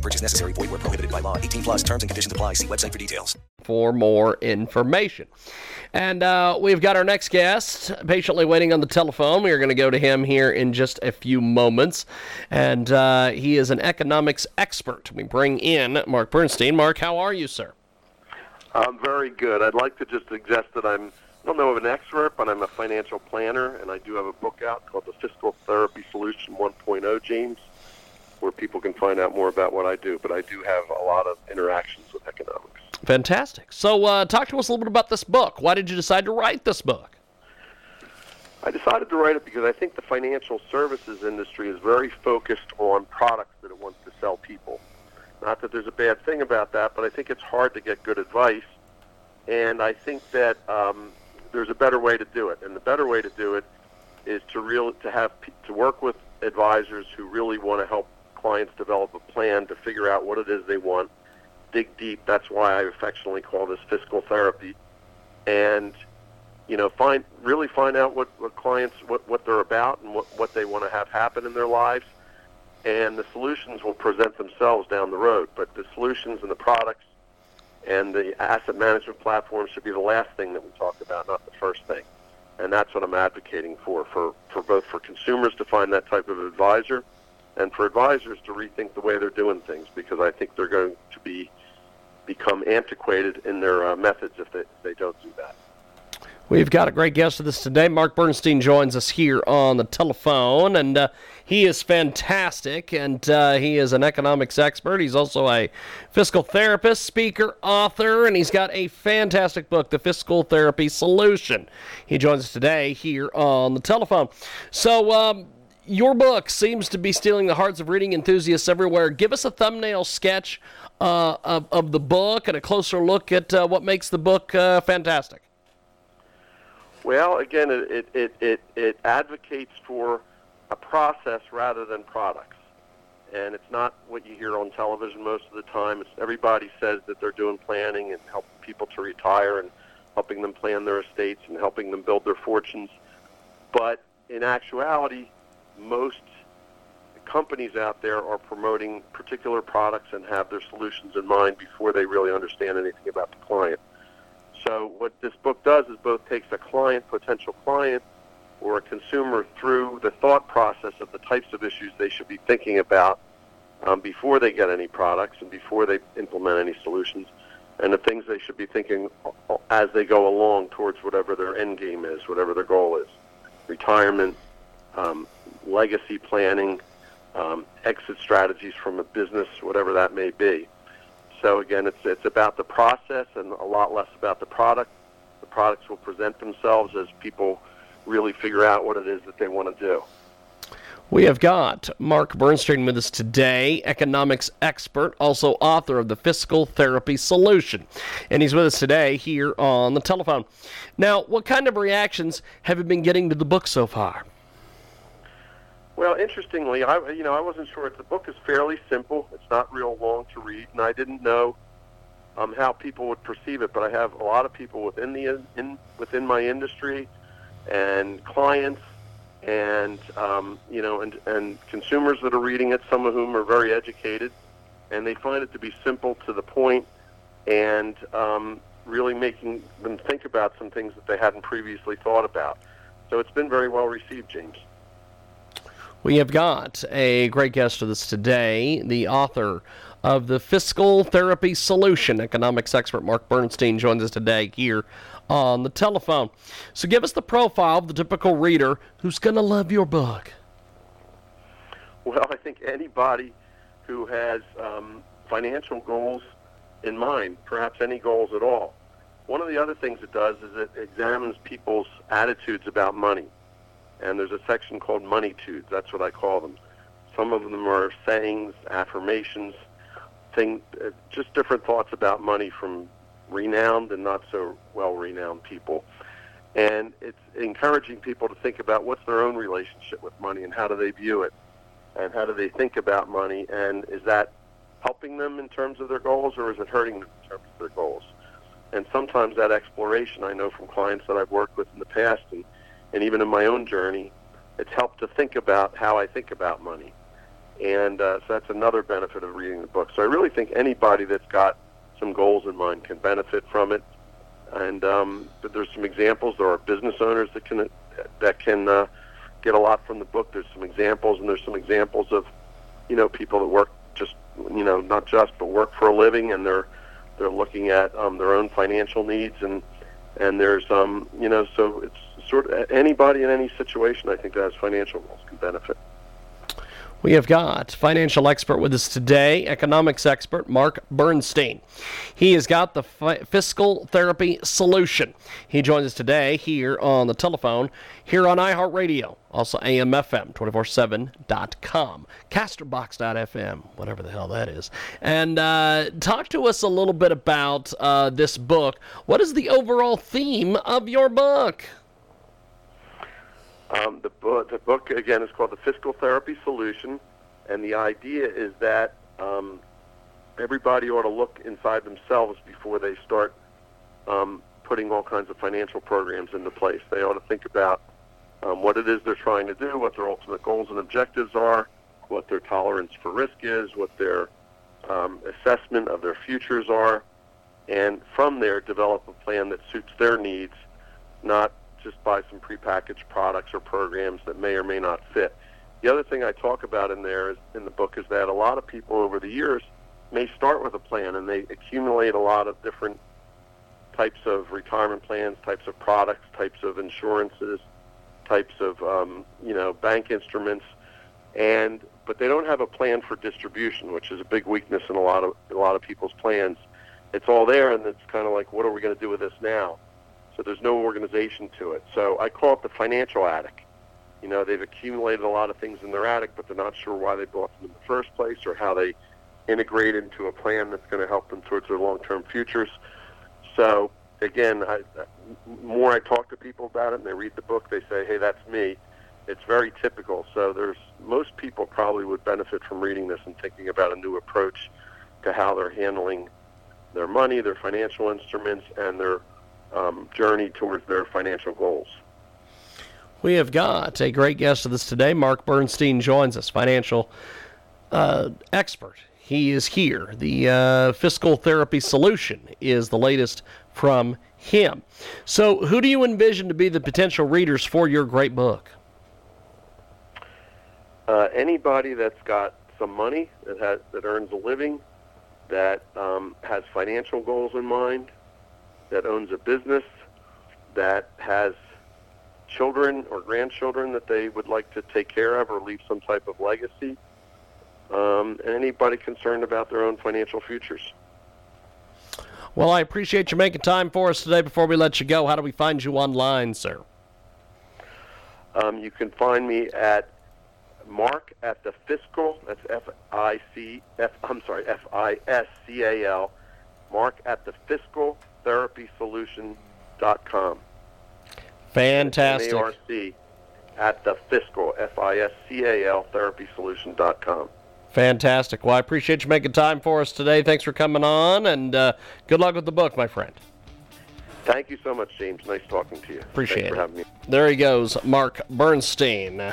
No purchase necessary. Void where prohibited by law. 18 plus terms and conditions apply. See website for details. For more information. And uh, we've got our next guest patiently waiting on the telephone. We are going to go to him here in just a few moments. And uh, he is an economics expert. We bring in Mark Bernstein. Mark, how are you, sir? I'm very good. I'd like to just suggest that I'm, I don't know of an expert, but I'm a financial planner, and I do have a book out called The Fiscal Therapy Solution 1.0, James, where people can find out more about what I do. But I do have a lot of interactions with economics. Fantastic. So, uh, talk to us a little bit about this book. Why did you decide to write this book? I decided to write it because I think the financial services industry is very focused on products that it wants to sell people. Not that there's a bad thing about that, but I think it's hard to get good advice. And I think that um, there's a better way to do it. And the better way to do it is to real to have to work with advisors who really want to help clients develop a plan to figure out what it is they want, dig deep. That's why I affectionately call this fiscal therapy, and you know, find really find out what, what clients what, what they're about and what, what they want to have happen in their lives, and the solutions will present themselves down the road. But the solutions and the products and the asset management platform should be the last thing that we talk about, not the first thing. And that's what I'm advocating for, for, for both for consumers to find that type of advisor and for advisors to rethink the way they're doing things because I think they're going to be become antiquated in their uh, methods if they, if they don't do that. We've got a great guest with us today. Mark Bernstein joins us here on the telephone, and uh, he is fantastic. And uh, he is an economics expert. He's also a fiscal therapist, speaker, author, and he's got a fantastic book, The Fiscal Therapy Solution. He joins us today here on the telephone. So, um, your book seems to be stealing the hearts of reading enthusiasts everywhere. Give us a thumbnail sketch uh, of, of the book and a closer look at uh, what makes the book uh, fantastic. Well, again, it, it, it, it, advocates for a process rather than products. And it's not what you hear on television most of the time. It's everybody says that they're doing planning and helping people to retire and helping them plan their estates and helping them build their fortunes. But in actuality, most companies out there are promoting particular products and have their solutions in mind before they really understand anything about the client. So what this book does is both takes a client, potential client, or a consumer through the thought process of the types of issues they should be thinking about um, before they get any products and before they implement any solutions, and the things they should be thinking as they go along towards whatever their end game is, whatever their goal is, retirement, um, legacy planning, um, exit strategies from a business, whatever that may be. So again, it's it's about the process and a lot less about the product. The products will present themselves as people really figure out what it is that they want to do. We have got Mark Bernstein with us today, economics expert, also author of The Fiscal Therapy Solution. And he's with us today here on the telephone. Now, what kind of reactions have you been getting to the book so far? Well, interestingly, I you know I wasn't sure. The book is fairly simple. It's not real long to read, and I didn't know um, how people would perceive it. But I have a lot of people within the in within my industry, and clients, and um, you know, and and consumers that are reading it. Some of whom are very educated, and they find it to be simple to the point, and um, really making them think about some things that they hadn't previously thought about. So it's been very well received, James. We have got a great guest with us today, the author of the Fiscal Therapy Solution. Economics expert Mark Bernstein joins us today here on the telephone. So give us the profile of the typical reader who's going to love your book. Well, I think anybody who has um, financial goals in mind, perhaps any goals at all. One of the other things it does is it examines people's attitudes about money and there's a section called moneytudes. That's what I call them. Some of them are sayings, affirmations, thing, uh, just different thoughts about money from renowned and not so well renowned people. And it's encouraging people to think about what's their own relationship with money and how do they view it and how do they think about money and is that helping them in terms of their goals or is it hurting them in terms of their goals? And sometimes that exploration, I know from clients that I've worked with in the past and, and even in my own journey, it's helped to think about how I think about money. And uh, so that's another benefit of reading the book. So I really think anybody that's got some goals in mind can benefit from it. And um, but there's some examples. There are business owners that can that can uh, get a lot from the book. There's some examples, and there's some examples of you know people that work just you know not just but work for a living, and they're they're looking at um, their own financial needs and and there's um you know so it's sort of anybody in any situation I think that has financial goals can benefit. We have got financial expert with us today, economics expert Mark Bernstein. He has got the fi- fiscal therapy solution. He joins us today here on the telephone, here on iHeartRadio, also AMFM 247.com, casterbox.fm, whatever the hell that is. And uh, talk to us a little bit about uh, this book. What is the overall theme of your book? Um, the book, the book again is called the Fiscal Therapy Solution, and the idea is that um, everybody ought to look inside themselves before they start um, putting all kinds of financial programs into place. They ought to think about um, what it is they're trying to do, what their ultimate goals and objectives are, what their tolerance for risk is, what their um, assessment of their futures are, and from there develop a plan that suits their needs, not just buy some prepackaged products or programs that may or may not fit. The other thing I talk about in there is, in the book is that a lot of people over the years may start with a plan and they accumulate a lot of different types of retirement plans, types of products, types of insurances, types of um, you know bank instruments, and but they don't have a plan for distribution, which is a big weakness in a lot of a lot of people's plans. It's all there, and it's kind of like, what are we going to do with this now? So there's no organization to it. So I call it the financial attic. You know, they've accumulated a lot of things in their attic, but they're not sure why they bought them in the first place or how they integrate into a plan that's going to help them towards their long-term futures. So again, I, more I talk to people about it and they read the book, they say, "Hey, that's me." It's very typical. So there's most people probably would benefit from reading this and thinking about a new approach to how they're handling their money, their financial instruments, and their um, journey towards their financial goals. We have got a great guest with us today. Mark Bernstein joins us, financial uh, expert. He is here. The uh, fiscal therapy solution is the latest from him. So, who do you envision to be the potential readers for your great book? Uh, anybody that's got some money that has that earns a living, that um, has financial goals in mind, that owns a business, that has children or grandchildren that they would like to take care of or leave some type of legacy, um, and anybody concerned about their own financial futures. Well, I appreciate you making time for us today. Before we let you go, how do we find you online, sir? Um, you can find me at Mark at the Fiscal. That's F I C F. I'm sorry, F I S C A L. Mark at the Fiscal therapysolution.com. Fantastic. M-A-R-C at the fiscal, F-I-S-C-A-L, therapysolution.com. Fantastic. Well, I appreciate you making time for us today. Thanks for coming on, and uh, good luck with the book, my friend. Thank you so much, James. Nice talking to you. Appreciate Thanks it. for having me. There he goes, Mark Bernstein.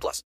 18 plus.